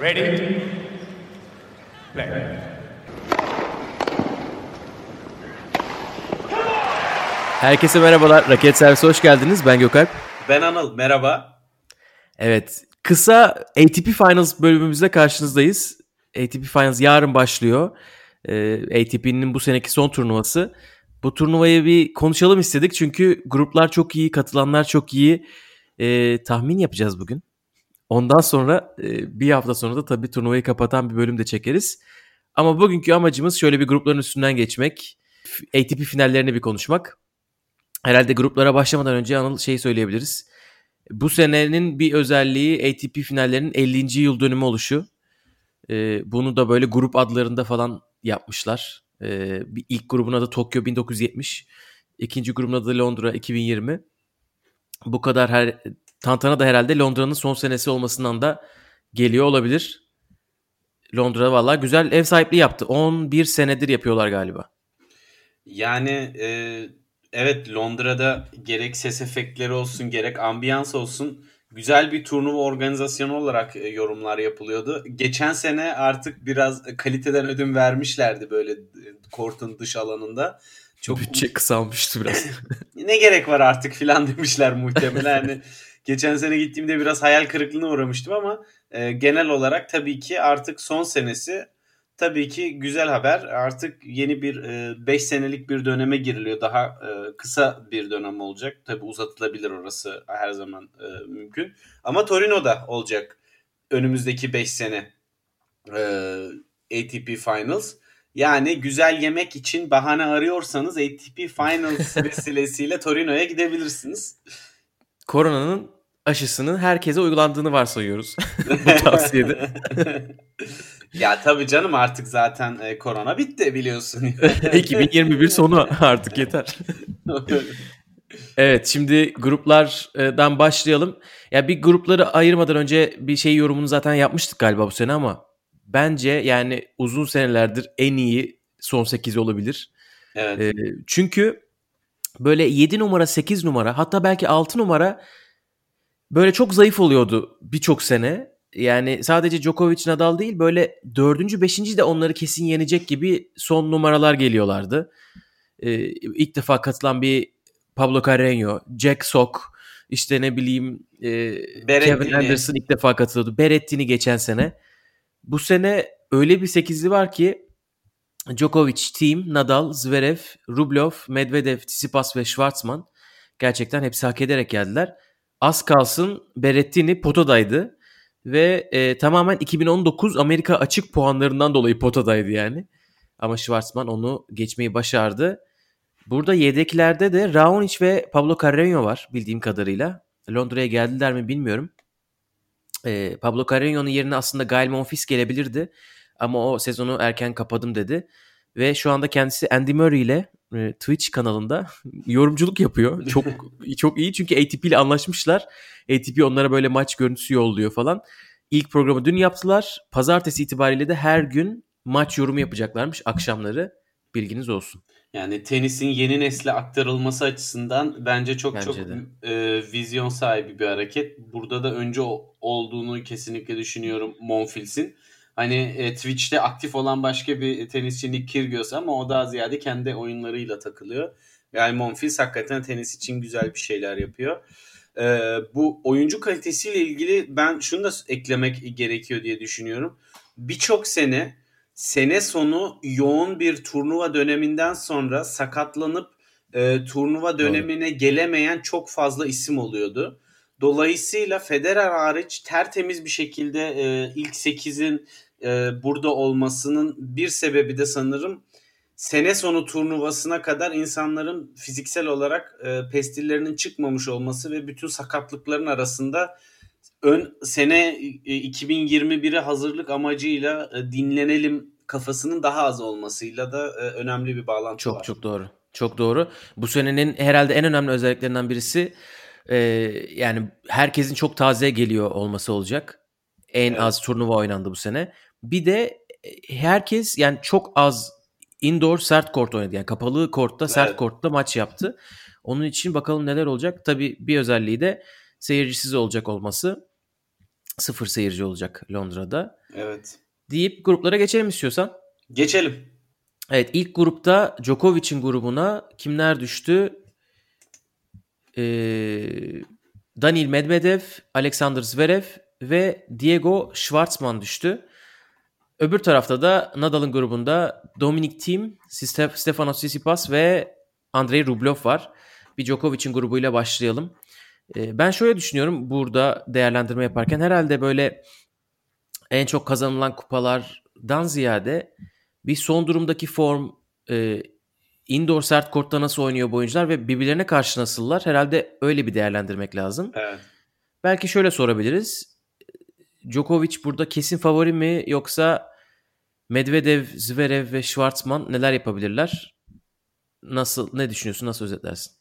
Ready? Play. Herkese merhabalar. Raket Servisi hoş geldiniz. Ben Gökalp. Ben Anıl, merhaba. Evet, kısa ATP Finals bölümümüzde karşınızdayız. ATP Finals yarın başlıyor. Ee, ATP'nin bu seneki son turnuvası. Bu turnuvayı bir konuşalım istedik çünkü gruplar çok iyi, katılanlar çok iyi. Ee, tahmin yapacağız bugün. Ondan sonra e, bir hafta sonra da tabii turnuvayı kapatan bir bölüm de çekeriz. Ama bugünkü amacımız şöyle bir grupların üstünden geçmek. ATP finallerini bir konuşmak. Herhalde gruplara başlamadan önce Anıl şey söyleyebiliriz. Bu senenin bir özelliği ATP finallerinin 50. yıl dönümü oluşu. Ee, bunu da böyle grup adlarında falan yapmışlar. Ee, bir ilk grubun adı Tokyo 1970. ikinci grubun adı Londra 2020. Bu kadar her tantana da herhalde Londra'nın son senesi olmasından da geliyor olabilir. Londra valla güzel ev sahipliği yaptı. 11 senedir yapıyorlar galiba. Yani e, evet Londra'da gerek ses efektleri olsun gerek ambiyans olsun güzel bir turnuva organizasyonu olarak e, yorumlar yapılıyordu. Geçen sene artık biraz kaliteden ödün vermişlerdi böyle e, kortun dış alanında. Çok bütçe kısalmıştı biraz. ne gerek var artık filan demişler muhtemelen. Yani geçen sene gittiğimde biraz hayal kırıklığına uğramıştım ama e, genel olarak tabii ki artık son senesi tabii ki güzel haber. Artık yeni bir 5 e, senelik bir döneme giriliyor. Daha e, kısa bir dönem olacak. Tabii uzatılabilir orası her zaman e, mümkün. Ama Torino'da olacak önümüzdeki 5 sene e, ATP Finals. Yani güzel yemek için bahane arıyorsanız ATP Finals vesilesiyle Torino'ya gidebilirsiniz. Koronanın aşısının herkese uygulandığını varsayıyoruz. Bu tavsiyede. ya tabii canım artık zaten e, korona bitti biliyorsun. 2021 sonu artık yeter. evet şimdi gruplardan başlayalım. Ya bir grupları ayırmadan önce bir şey yorumunu zaten yapmıştık galiba bu sene ama bence yani uzun senelerdir en iyi son 8 olabilir. Evet. E, çünkü böyle 7 numara 8 numara hatta belki 6 numara böyle çok zayıf oluyordu birçok sene. Yani sadece Djokovic, Nadal değil böyle dördüncü, beşinci de onları kesin yenecek gibi son numaralar geliyorlardı. Ee, ilk defa katılan bir Pablo Carreño, Jack Sock, işte ne bileyim e, Kevin Anderson ilk defa katılıyordu. Berrettini geçen sene. Bu sene öyle bir sekizli var ki Djokovic, Team, Nadal, Zverev, Rublev, Medvedev, Tsitsipas ve Schwartzman gerçekten hepsi hak ederek geldiler az kalsın Berrettini potadaydı. Ve e, tamamen 2019 Amerika açık puanlarından dolayı potadaydı yani. Ama Schwarzman onu geçmeyi başardı. Burada yedeklerde de Raonic ve Pablo Carreño var bildiğim kadarıyla. Londra'ya geldiler mi bilmiyorum. E, Pablo Carreño'nun yerine aslında Gael Monfils gelebilirdi. Ama o sezonu erken kapadım dedi. Ve şu anda kendisi Andy Murray ile e, Twitch kanalında yorumculuk yapıyor. Çok çok iyi çünkü ATP ile anlaşmışlar. ATP onlara böyle maç görüntüsü yolluyor falan. İlk programı dün yaptılar. Pazartesi itibariyle de her gün maç yorumu yapacaklarmış akşamları. Bilginiz olsun. Yani tenisin yeni nesle aktarılması açısından bence çok bence çok e, vizyon sahibi bir hareket. Burada da önce olduğunu kesinlikle düşünüyorum Monfils'in. Hani e, Twitch'te aktif olan başka bir tenisçi Nick Kyrgios ama o daha ziyade kendi oyunlarıyla takılıyor. Yani Monfils hakikaten tenis için güzel bir şeyler yapıyor. Ee, bu oyuncu kalitesiyle ilgili ben şunu da eklemek gerekiyor diye düşünüyorum. Birçok sene sene sonu yoğun bir turnuva döneminden sonra sakatlanıp e, turnuva dönemine Doğru. gelemeyen çok fazla isim oluyordu. Dolayısıyla Federer hariç tertemiz bir şekilde e, ilk 8'in e, burada olmasının bir sebebi de sanırım sene sonu turnuvasına kadar insanların fiziksel olarak e, pestillerinin çıkmamış olması ve bütün sakatlıkların arasında ön sene 2021'e hazırlık amacıyla e, dinlenelim kafasının daha az olmasıyla da e, önemli bir bağlantı çok, var. Çok çok doğru. Çok doğru. Bu senenin herhalde en önemli özelliklerinden birisi e, yani herkesin çok taze geliyor olması olacak. En evet. az turnuva oynandı bu sene. Bir de e, herkes yani çok az indoor sert kort oynadı. Yani kapalı kortta sert evet. kortta maç yaptı. Onun için bakalım neler olacak. Tabii bir özelliği de seyircisiz olacak olması. Sıfır seyirci olacak Londra'da. Evet. Deyip gruplara geçelim istiyorsan. Geçelim. Evet ilk grupta Djokovic'in grubuna kimler düştü? Ee, Daniil Medvedev, Alexander Zverev ve Diego Schwartzman düştü. Öbür tarafta da Nadal'ın grubunda Dominic Thiem, Stefanos Tsitsipas ve Andrei Rublev var. Bir Djokovic'in grubuyla başlayalım. Ee, ben şöyle düşünüyorum burada değerlendirme yaparken herhalde böyle en çok kazanılan kupalardan ziyade bir son durumdaki form, e, indoor sert kortta nasıl oynuyor bu oyuncular ve birbirlerine karşı nasıllar? Herhalde öyle bir değerlendirmek lazım. Evet. Belki şöyle sorabiliriz. Djokovic burada kesin favori mi yoksa Medvedev, Zverev ve Schwartzman neler yapabilirler? Nasıl ne düşünüyorsun? Nasıl özetlersin?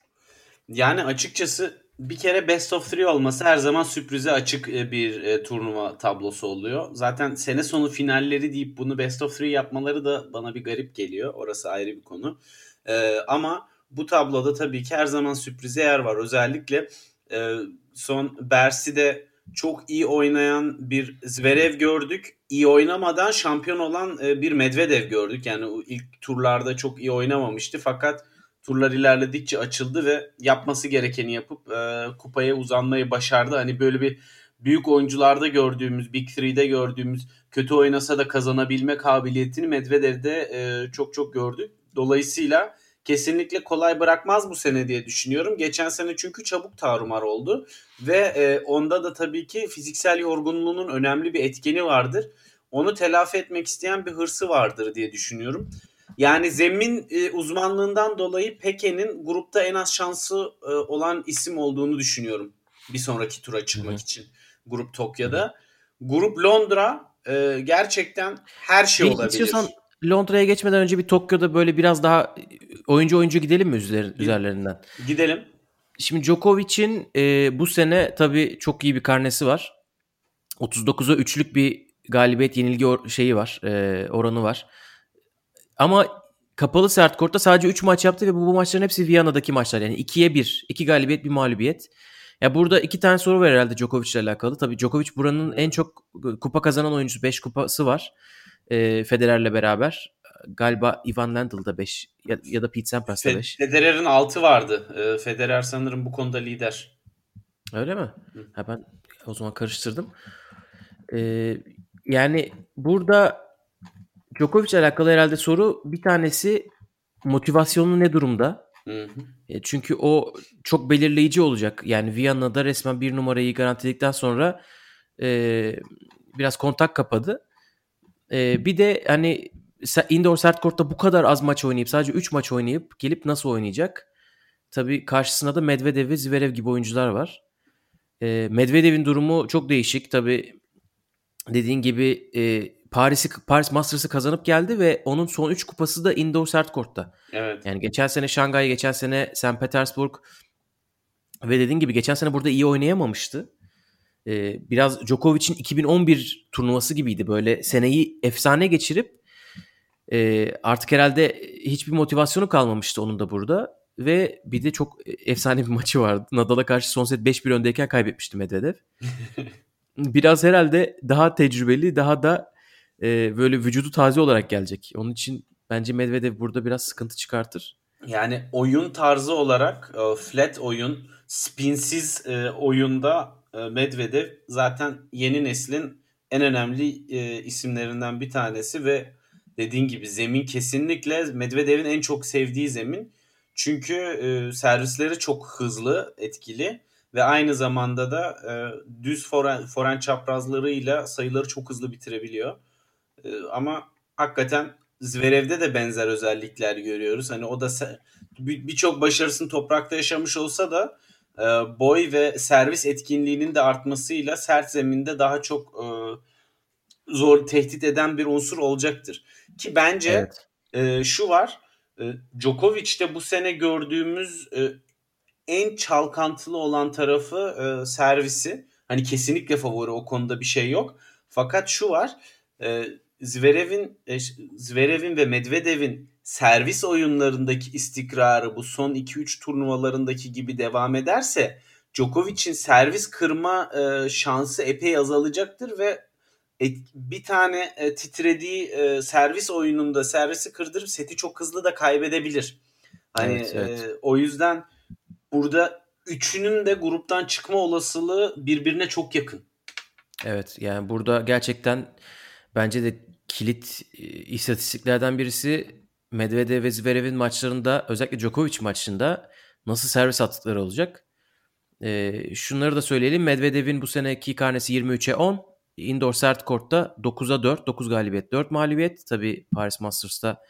Yani açıkçası bir kere best of three olması her zaman sürprize açık e, bir e, turnuva tablosu oluyor. Zaten sene sonu finalleri deyip bunu best of three yapmaları da bana bir garip geliyor. Orası ayrı bir konu. E, ama bu tabloda tabii ki her zaman sürprize yer var. Özellikle son Bersi'de çok iyi oynayan bir Zverev gördük. İyi oynamadan şampiyon olan e, bir Medvedev gördük. Yani ilk turlarda çok iyi oynamamıştı fakat turlar ilerledikçe açıldı ve yapması gerekeni yapıp e, kupaya uzanmayı başardı. Hani böyle bir büyük oyuncularda gördüğümüz, Big Three'de gördüğümüz kötü oynasa da kazanabilme kabiliyetini Medvedev'de e, çok çok gördük. Dolayısıyla kesinlikle kolay bırakmaz bu sene diye düşünüyorum. Geçen sene çünkü çabuk tarumar oldu ve e, onda da tabii ki fiziksel yorgunluğunun önemli bir etkeni vardır. Onu telafi etmek isteyen bir hırsı vardır diye düşünüyorum. Yani zemin e, uzmanlığından dolayı Peke'nin grupta en az şansı e, olan isim olduğunu düşünüyorum. Bir sonraki tura çıkmak Hı-hı. için. Grup Tokyo'da. Grup Londra e, gerçekten her şey Peki, olabilir. İstiyorsan Londra'ya geçmeden önce bir Tokyo'da böyle biraz daha oyuncu oyuncu gidelim mi üzeri, üzerlerinden? Gidelim. Şimdi Djokovic'in e, bu sene tabii çok iyi bir karnesi var. 39'a 3'lük bir galibiyet yenilgi or- şeyi var, e, oranı var. Ama kapalı sert kortta sadece 3 maç yaptı ve bu, bu maçların hepsi Viyana'daki maçlar. Yani 2'ye 1. 2 galibiyet bir mağlubiyet. Ya burada iki tane soru var herhalde Djokovic ile alakalı. Tabii Djokovic buranın en çok kupa kazanan oyuncusu. 5 kupası var. E, Federer'le beraber. Galiba Ivan Lendl 5 ya, ya da Pete Sampras da 5. Federer'in 6 vardı. E, Federer sanırım bu konuda lider. Öyle mi? Hı. Ha ben o zaman karıştırdım. E, yani burada Djokovic ile alakalı herhalde soru bir tanesi motivasyonu ne durumda? Hı hı. E, çünkü o çok belirleyici olacak. Yani Viyana'da resmen bir numarayı garantiledikten sonra e, biraz kontak kapadı. E, bir de hani indoor sert kortta bu kadar az maç oynayıp sadece 3 maç oynayıp gelip nasıl oynayacak? Tabii karşısında da Medvedev ve Zverev gibi oyuncular var. E, Medvedev'in durumu çok değişik. Tabii dediğin gibi e, Paris'i Paris Masters'ı kazanıp geldi ve onun son 3 kupası da indoor sert kortta. Evet. Yani geçen sene Şangay, geçen sene St. Petersburg ve dediğin gibi geçen sene burada iyi oynayamamıştı. Ee, biraz Djokovic'in 2011 turnuvası gibiydi. Böyle seneyi efsane geçirip e, artık herhalde hiçbir motivasyonu kalmamıştı onun da burada. Ve bir de çok efsane bir maçı vardı. Nadal'a karşı son set 5-1 öndeyken kaybetmişti Medvedev. biraz herhalde daha tecrübeli, daha da e, böyle vücudu taze olarak gelecek. Onun için bence Medvedev burada biraz sıkıntı çıkartır. Yani oyun tarzı olarak e, flat oyun, spinsiz e, oyunda e, Medvedev zaten yeni neslin en önemli isimlerinden bir tanesi ve dediğin gibi zemin kesinlikle Medvedev'in en çok sevdiği zemin. Çünkü servisleri çok hızlı, etkili ve aynı zamanda da düz foren, foren çaprazlarıyla sayıları çok hızlı bitirebiliyor. Ee, ama hakikaten Zverev'de de benzer özellikler görüyoruz. Hani o da birçok başarısını toprakta yaşamış olsa da e, boy ve servis etkinliğinin de artmasıyla sert zeminde daha çok e, zor tehdit eden bir unsur olacaktır. Ki bence evet. E, şu var. Djokovic'te bu sene gördüğümüz en çalkantılı olan tarafı servisi. Hani kesinlikle favori o konuda bir şey yok. Fakat şu var. Zverev'in e, Zverev'in ve Medvedev'in servis oyunlarındaki istikrarı bu son 2-3 turnuvalarındaki gibi devam ederse Djokovic'in servis kırma e, şansı epey azalacaktır ve et, bir tane e, titrediği e, servis oyununda servisi kırdırıp seti çok hızlı da kaybedebilir. Hani evet, evet. E, o yüzden burada üçünün de gruptan çıkma olasılığı birbirine çok yakın. Evet yani burada gerçekten bence de kilit e, istatistiklerden birisi Medvedev ve Zverev'in maçlarında özellikle Djokovic maçında nasıl servis attıkları olacak. E, şunları da söyleyelim. Medvedev'in bu seneki karnesi 23'e 10. Indoor sert kortta 9'a 4. 9 galibiyet 4 mağlubiyet. Tabi Paris Masters'ta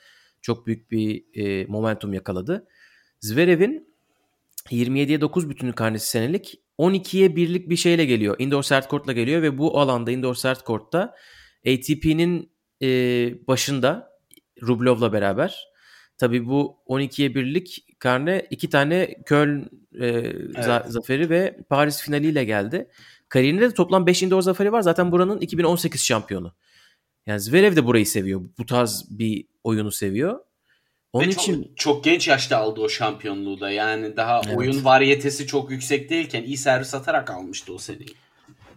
çok büyük bir e, momentum yakaladı. Zverev'in 27'ye 9 bütünlük karnesi senelik 12'ye birlik bir şeyle geliyor. Indoor sert kortla geliyor ve bu alanda indoor sert kortta ATP'nin e, başında Rublev'la beraber. Tabii bu 12'ye birlik karne iki tane Köln e, evet. zaferi ve Paris finaliyle geldi. Kariyerinde de toplam 5 indoor zaferi var. Zaten buranın 2018 şampiyonu. Yani Zverev de burayı seviyor. Bu tarz bir oyunu seviyor. Onun Ve için çok, çok genç yaşta aldı o şampiyonluğu da. Yani daha evet. oyun variyetesi çok yüksek değilken iyi servis atarak almıştı o seneyi.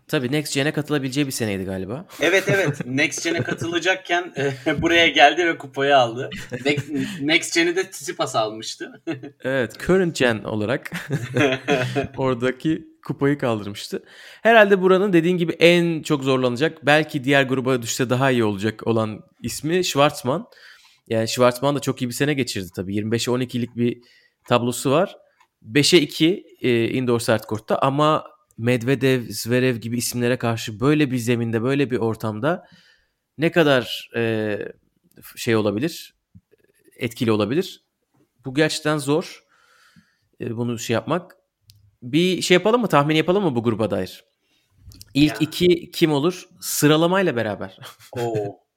Tabii Next Gen'e katılabileceği bir seneydi galiba. Evet evet. Next Gen'e katılacakken e, buraya geldi ve kupayı aldı. Next Gen'i de Tsitsipas almıştı. evet. Current Gen olarak oradaki kupayı kaldırmıştı. Herhalde buranın dediğin gibi en çok zorlanacak belki diğer gruba düşse daha iyi olacak olan ismi Schwarzman. Yani Schwarzman da çok iyi bir sene geçirdi tabii. 25'e 12'lik bir tablosu var. 5'e 2 e, indoor sert kortta ama Medvedev, Zverev gibi isimlere karşı böyle bir zeminde, böyle bir ortamda ne kadar e, şey olabilir, etkili olabilir? Bu gerçekten zor. E, bunu şey yapmak. Bir şey yapalım mı? Tahmin yapalım mı bu gruba dair? İlk yani. iki kim olur? Sıralamayla beraber. Oo.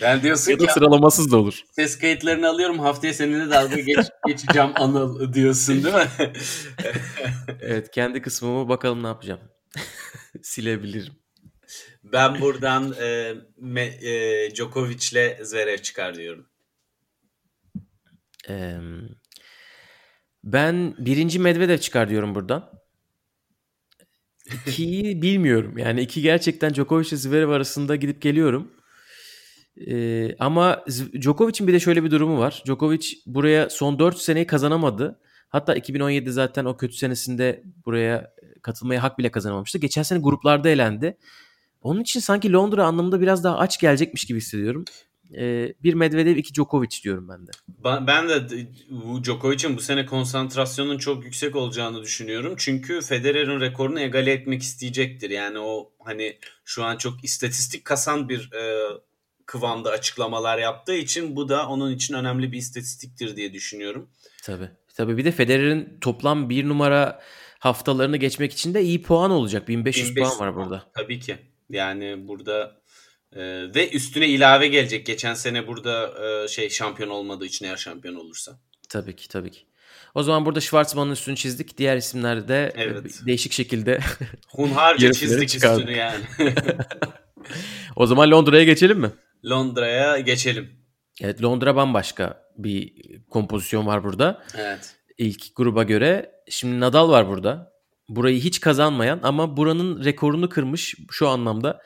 Ben diyorsun ya da ki sıralamasız da olur. Ses kayıtlarını alıyorum haftaya seninle dalga geç, geçeceğim Anıl diyorsun değil mi? evet kendi kısmımı bakalım ne yapacağım. Silebilirim. Ben buradan e, me, e, Djokovic'le Zverev çıkar diyorum. Ee, ben birinci Medvedev çıkar diyorum buradan. İkiyi bilmiyorum. Yani iki gerçekten Djokovic ile Zverev arasında gidip geliyorum. Ee, ama Djokovic'in bir de şöyle bir durumu var. Djokovic buraya son 4 seneyi kazanamadı. Hatta 2017 zaten o kötü senesinde buraya katılmaya hak bile kazanamamıştı. Geçen sene gruplarda elendi. Onun için sanki Londra anlamında biraz daha aç gelecekmiş gibi hissediyorum. Ee, bir Medvedev, iki Djokovic diyorum ben de. Ben de bu Djokovic'in bu sene konsantrasyonun çok yüksek olacağını düşünüyorum. Çünkü Federer'in rekorunu egale etmek isteyecektir. Yani o hani şu an çok istatistik kasan bir e, kıvamda açıklamalar yaptığı için bu da onun için önemli bir istatistiktir diye düşünüyorum. Tabii. Tabii bir de Federer'in toplam bir numara haftalarını geçmek için de iyi puan olacak. 1500, 1500 puan var burada. Tabii ki. Yani burada e, ve üstüne ilave gelecek. Geçen sene burada e, şey şampiyon olmadığı için eğer şampiyon olursa. Tabii ki tabii ki. O zaman burada Schwarzman'ın üstünü çizdik. Diğer isimlerde de evet. değişik şekilde Hunharca çizdik üstünü yani. o zaman Londra'ya geçelim mi? Londra'ya geçelim. Evet Londra bambaşka bir kompozisyon var burada. Evet. İlk gruba göre. Şimdi Nadal var burada. Burayı hiç kazanmayan ama buranın rekorunu kırmış şu anlamda.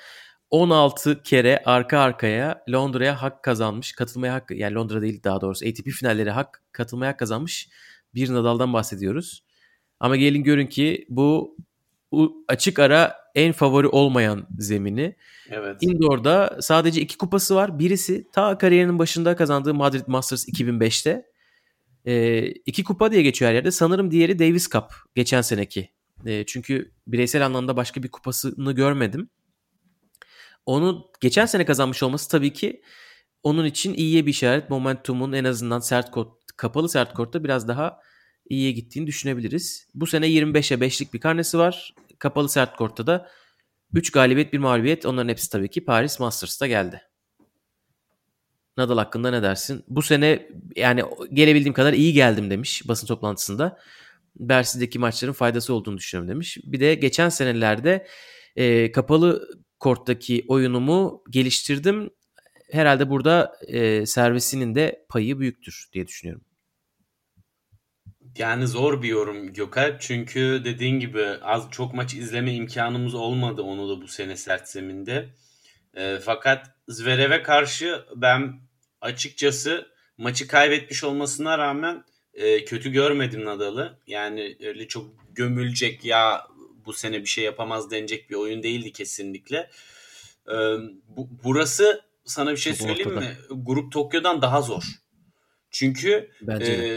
16 kere arka arkaya Londra'ya hak kazanmış. Katılmaya hak yani Londra değil daha doğrusu ATP finalleri hak katılmaya hak kazanmış bir Nadal'dan bahsediyoruz. Ama gelin görün ki bu açık ara en favori olmayan zemini. Evet. Indoor'da sadece iki kupası var. Birisi ta kariyerinin başında kazandığı Madrid Masters 2005'te. E, iki kupa diye geçiyor her yerde. Sanırım diğeri Davis Cup geçen seneki. E, çünkü bireysel anlamda başka bir kupasını görmedim. Onu geçen sene kazanmış olması tabii ki onun için iyiye bir işaret. Momentum'un en azından sert kort, kapalı sert kortta biraz daha iyiye gittiğini düşünebiliriz. Bu sene 25'e 5'lik bir karnesi var. Kapalı sert kortta da 3 galibiyet bir mağlubiyet. Onların hepsi tabii ki Paris Masters'ta geldi. Nadal hakkında ne dersin? Bu sene yani gelebildiğim kadar iyi geldim demiş basın toplantısında. Bercy'deki maçların faydası olduğunu düşünüyorum demiş. Bir de geçen senelerde e, kapalı korttaki oyunumu geliştirdim. Herhalde burada e, servisinin de payı büyüktür diye düşünüyorum. Yani zor bir yorum Gökalp. Çünkü dediğin gibi az çok maç izleme imkanımız olmadı onu da bu sene sert zeminde. E, fakat Zverev'e karşı ben açıkçası maçı kaybetmiş olmasına rağmen e, kötü görmedim Nadal'ı. Yani öyle çok gömülecek ya bu sene bir şey yapamaz denecek bir oyun değildi kesinlikle. E, bu, burası sana bir şey söyleyeyim mi? Grup Tokyo'dan daha zor. Çünkü Bence e,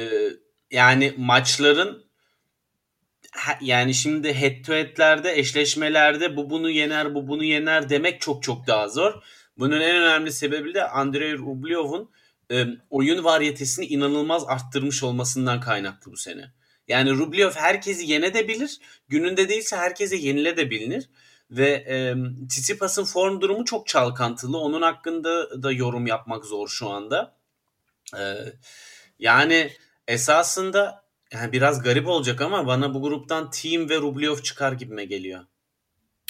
yani maçların yani şimdi head to head'lerde eşleşmelerde bu bunu yener bu bunu yener demek çok çok daha zor. Bunun en önemli sebebi de Andrei Rublev'un e, oyun varyetesini inanılmaz arttırmış olmasından kaynaklı bu sene. Yani Rublev herkesi yenebilir. Gününde değilse herkese yenilebilir. Ve e, Tsitsipas'ın form durumu çok çalkantılı. Onun hakkında da yorum yapmak zor şu anda. E, yani esasında yani biraz garip olacak ama bana bu gruptan Team ve Rublev çıkar gibime geliyor.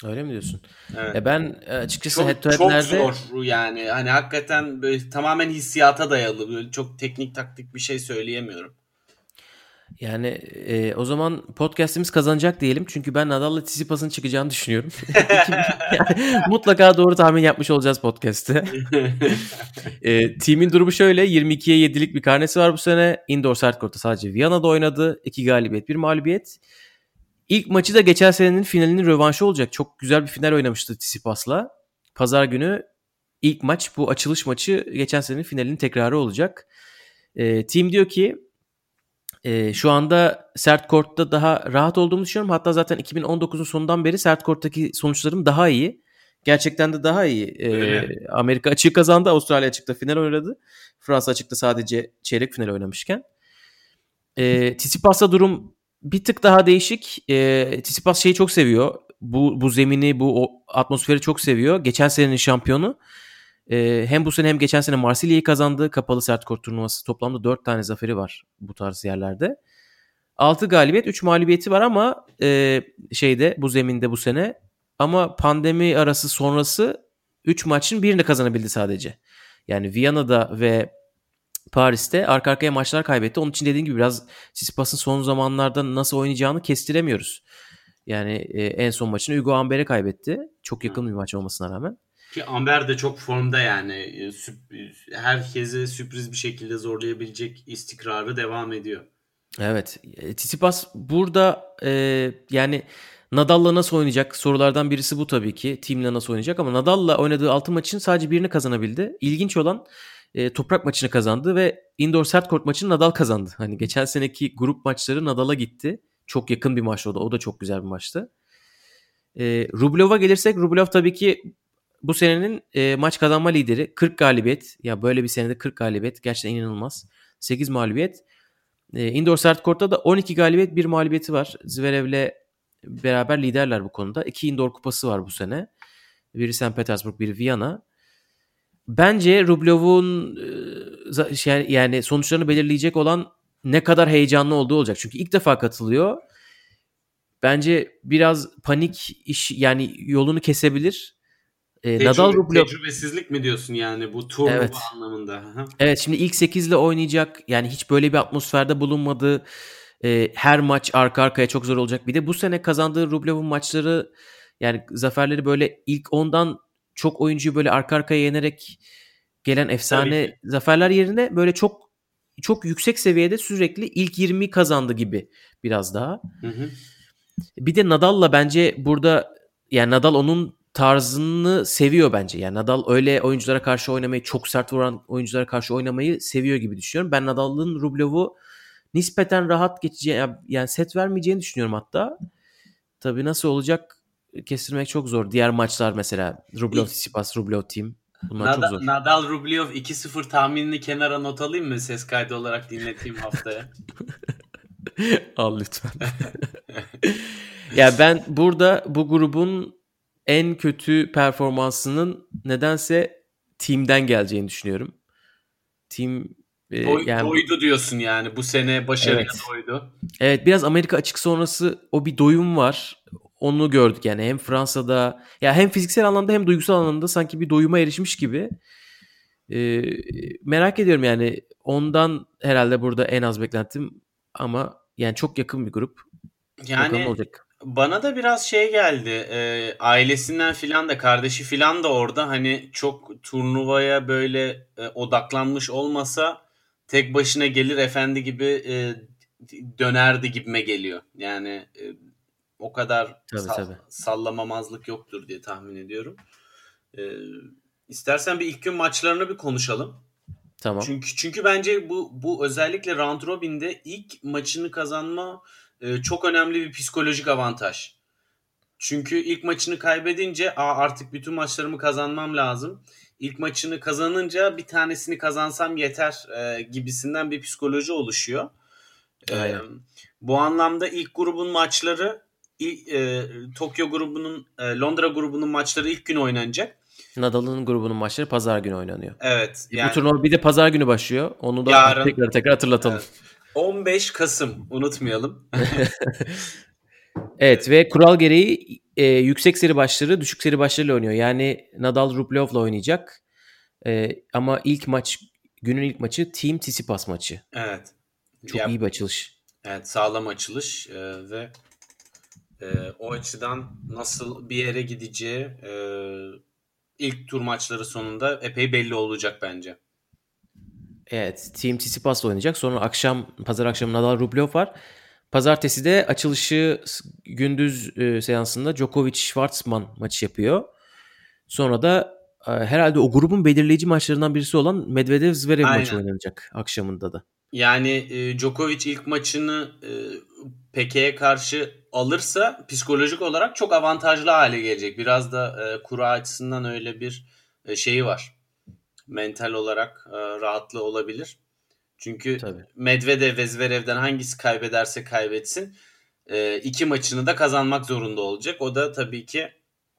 Öyle mi diyorsun? Evet. E ben e, açıkçası çok, head to head'lerde... Çok zor yani. Hani hakikaten böyle tamamen hissiyata dayalı. Böyle çok teknik taktik bir şey söyleyemiyorum. Yani e, o zaman podcast'imiz kazanacak diyelim. Çünkü ben Nadal'la Tsitsipas'ın çıkacağını düşünüyorum. mutlaka doğru tahmin yapmış olacağız podcast'te. e, team'in durumu şöyle. 22'ye 7'lik bir karnesi var bu sene. Indoor sert kortta sadece Viyana'da oynadı. 2 galibiyet, 1 mağlubiyet. İlk maçı da geçen senenin finalinin rövanşı olacak. Çok güzel bir final oynamıştı Tsitsipas'la. Pazar günü ilk maç bu açılış maçı geçen senenin finalinin tekrarı olacak. E, team diyor ki e, şu anda sert kortta daha rahat olduğumu düşünüyorum. Hatta zaten 2019'un sonundan beri sert korttaki sonuçlarım daha iyi. Gerçekten de daha iyi. E, Amerika açığı kazandı. Avustralya açıkta final oynadı. Fransa açıkta sadece çeyrek final oynamışken. E, Tsitsipas'ta durum bir tık daha değişik. E, Tsitsipas şeyi çok seviyor. Bu, bu zemini, bu o, atmosferi çok seviyor. Geçen senenin şampiyonu. E, hem bu sene hem geçen sene Marsilya'yı kazandı. Kapalı sert kort turnuvası. Toplamda 4 tane zaferi var bu tarz yerlerde. 6 galibiyet 3 mağlubiyeti var ama e, şeyde bu zeminde bu sene. Ama pandemi arası sonrası 3 maçın birini kazanabildi sadece. Yani Viyana'da ve Paris'te arka arkaya maçlar kaybetti. Onun için dediğim gibi biraz Tsitsipas'ın son zamanlarda nasıl oynayacağını kestiremiyoruz. Yani e, en son maçını Hugo Amber'e kaybetti. Çok yakın bir maç olmasına rağmen. Ki Amber de çok formda yani. E, herkese sürpriz bir şekilde zorlayabilecek istikrarı devam ediyor. Evet. E, Tsitsipas burada e, yani Nadal'la nasıl oynayacak? Sorulardan birisi bu tabii ki. Team'le nasıl oynayacak ama Nadal'la oynadığı 6 maçın sadece birini kazanabildi. İlginç olan e, toprak maçını kazandı ve indoor sert court maçını Nadal kazandı. Hani geçen seneki grup maçları Nadal'a gitti. Çok yakın bir maçtı o da. O da çok güzel bir maçtı. E, Rublev'a gelirsek Rublev tabii ki bu senenin e, maç kazanma lideri. 40 galibiyet. Ya böyle bir senede 40 galibiyet gerçekten inanılmaz. 8 mağlubiyet. E, indoor sert court'ta da 12 galibiyet, 1 mağlubiyeti var. Zverev'le beraber liderler bu konuda. 2 indoor kupası var bu sene. Biri St. Petersburg, biri Viyana. Bence Rublev'un e, şey, yani sonuçlarını belirleyecek olan ne kadar heyecanlı olduğu olacak. Çünkü ilk defa katılıyor. Bence biraz panik iş yani yolunu kesebilir. E, Tecrübe, Nadal Rublev tecrübesizlik mi diyorsun yani bu turnuva evet. anlamında? Evet şimdi ilk 8 ile oynayacak. Yani hiç böyle bir atmosferde bulunmadı. E, her maç arka arkaya çok zor olacak. Bir de bu sene kazandığı Rublev'in maçları yani zaferleri böyle ilk ondan çok oyuncuyu böyle arka arkaya yenerek gelen efsane zaferler yerine böyle çok çok yüksek seviyede sürekli ilk 20 kazandı gibi biraz daha. Hı hı. Bir de Nadal'la bence burada yani Nadal onun tarzını seviyor bence. Yani Nadal öyle oyunculara karşı oynamayı çok sert vuran oyunculara karşı oynamayı seviyor gibi düşünüyorum. Ben Nadal'ın Rublev'u nispeten rahat geçeceği yani set vermeyeceğini düşünüyorum hatta. Tabii nasıl olacak kestirmek çok zor. Diğer maçlar mesela Rublev Tsitsipas, Rublev Team. Bunlar Nadal, çok zor. Nadal Rublev 2-0 tahminini kenara not alayım mı? Ses kaydı olarak dinleteyim haftaya. Al lütfen. ya ben burada bu grubun en kötü performansının nedense Team'den geleceğini düşünüyorum. Team e, Doy, yani, doydu diyorsun yani bu sene başarıya evet. doydu. Evet biraz Amerika açık sonrası o bir doyum var onu gördük yani hem Fransa'da ya hem fiziksel anlamda hem duygusal anlamda sanki bir doyuma erişmiş gibi. Ee, merak ediyorum yani ondan herhalde burada en az beklentim ama Yani çok yakın bir grup. Yani olacak. Bana da biraz şey geldi. E, ailesinden filan da kardeşi filan da orada. Hani çok turnuvaya böyle e, odaklanmış olmasa tek başına gelir efendi gibi e, dönerdi gibime geliyor. Yani e, o kadar tabii, sall- tabii. sallamamazlık yoktur diye tahmin ediyorum. E, istersen bir ilk gün maçlarını bir konuşalım. Tamam. Çünkü çünkü bence bu bu özellikle round robin'de ilk maçını kazanma e, çok önemli bir psikolojik avantaj. Çünkü ilk maçını kaybedince Aa, artık bütün maçlarımı kazanmam lazım. İlk maçını kazanınca bir tanesini kazansam yeter e, gibisinden bir psikoloji oluşuyor. E, bu anlamda ilk grubun maçları e, Tokyo grubunun e, Londra grubunun maçları ilk gün oynanacak. Nadal'ın grubunun maçları pazar günü oynanıyor. Evet. E, yani, bu turnuva bir de pazar günü başlıyor. Onu da yarın, tekrar tekrar hatırlatalım. Evet. 15 Kasım unutmayalım. evet ve kural gereği e, yüksek seri başları düşük seri başlarıyla oynuyor. Yani Nadal Rublev'la oynayacak. E, ama ilk maç günün ilk maçı Team Tsitsipas maçı. Evet. Çok ya, iyi bir açılış. Evet sağlam açılış e, ve e, o açıdan nasıl bir yere gideceği e, ilk tur maçları sonunda epey belli olacak bence. Evet. Team Tsitsipas oynayacak. Sonra akşam, pazar akşamı Nadal Rublev var. Pazartesi de açılışı gündüz e, seansında Djokovic-Schwartzman maçı yapıyor. Sonra da e, herhalde o grubun belirleyici maçlarından birisi olan Medvedev-Zverev maçı oynanacak akşamında da. Yani e, Djokovic ilk maçını e, Peke'ye karşı alırsa psikolojik olarak çok avantajlı hale gelecek. Biraz da e, kura açısından öyle bir e, şeyi var. Mental olarak e, rahatlığı olabilir. Çünkü Tabii. Medvedev ve Zverev'den hangisi kaybederse kaybetsin e, iki maçını da kazanmak zorunda olacak. O da tabii ki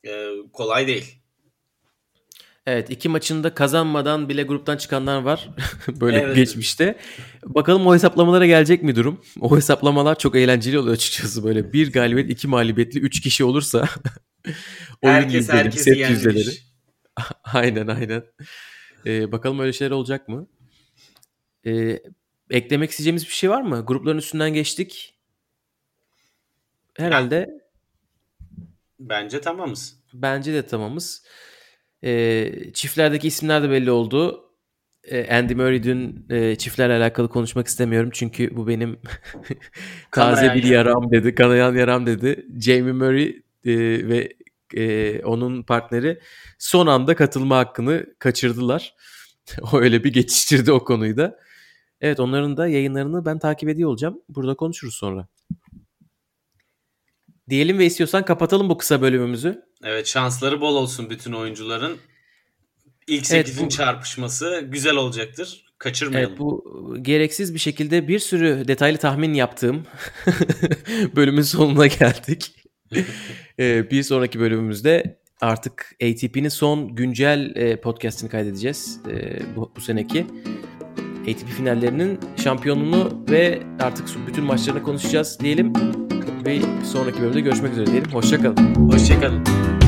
e, kolay değil. Evet iki maçında kazanmadan bile gruptan çıkanlar var böyle evet. geçmişte. Bakalım o hesaplamalara gelecek mi durum? O hesaplamalar çok eğlenceli oluyor açıkçası böyle. Bir galibiyet iki mağlubiyetli üç kişi olursa oyun herkes herkesi set yüzdeleri. aynen aynen. Ee, bakalım öyle şeyler olacak mı? Ee, eklemek isteyeceğimiz bir şey var mı? Grupların üstünden geçtik. Herhalde. Bence tamamız. Bence de tamamız. E, çiftlerdeki isimler de belli oldu. E, Andy Murray dün e, çiftlerle alakalı konuşmak istemiyorum. Çünkü bu benim taze bir yaram dedi. Kanayan yaram dedi. Jamie Murray e, ve e, onun partneri son anda katılma hakkını kaçırdılar. o öyle bir geçiştirdi o konuyu da. Evet onların da yayınlarını ben takip ediyor olacağım. Burada konuşuruz sonra. Diyelim ve istiyorsan kapatalım bu kısa bölümümüzü. Evet şansları bol olsun bütün oyuncuların. İlk 8'in evet, bu... çarpışması güzel olacaktır. Kaçırmayalım. Evet bu gereksiz bir şekilde bir sürü detaylı tahmin yaptığım bölümün sonuna geldik. Ee, bir sonraki bölümümüzde artık ATP'nin son güncel e, podcastini kaydedeceğiz e, bu, bu seneki. ATP finallerinin şampiyonunu ve artık bütün maçlarını konuşacağız diyelim ve sonraki bölümde görüşmek üzere diyelim. Hoşçakalın. Hoşçakalın.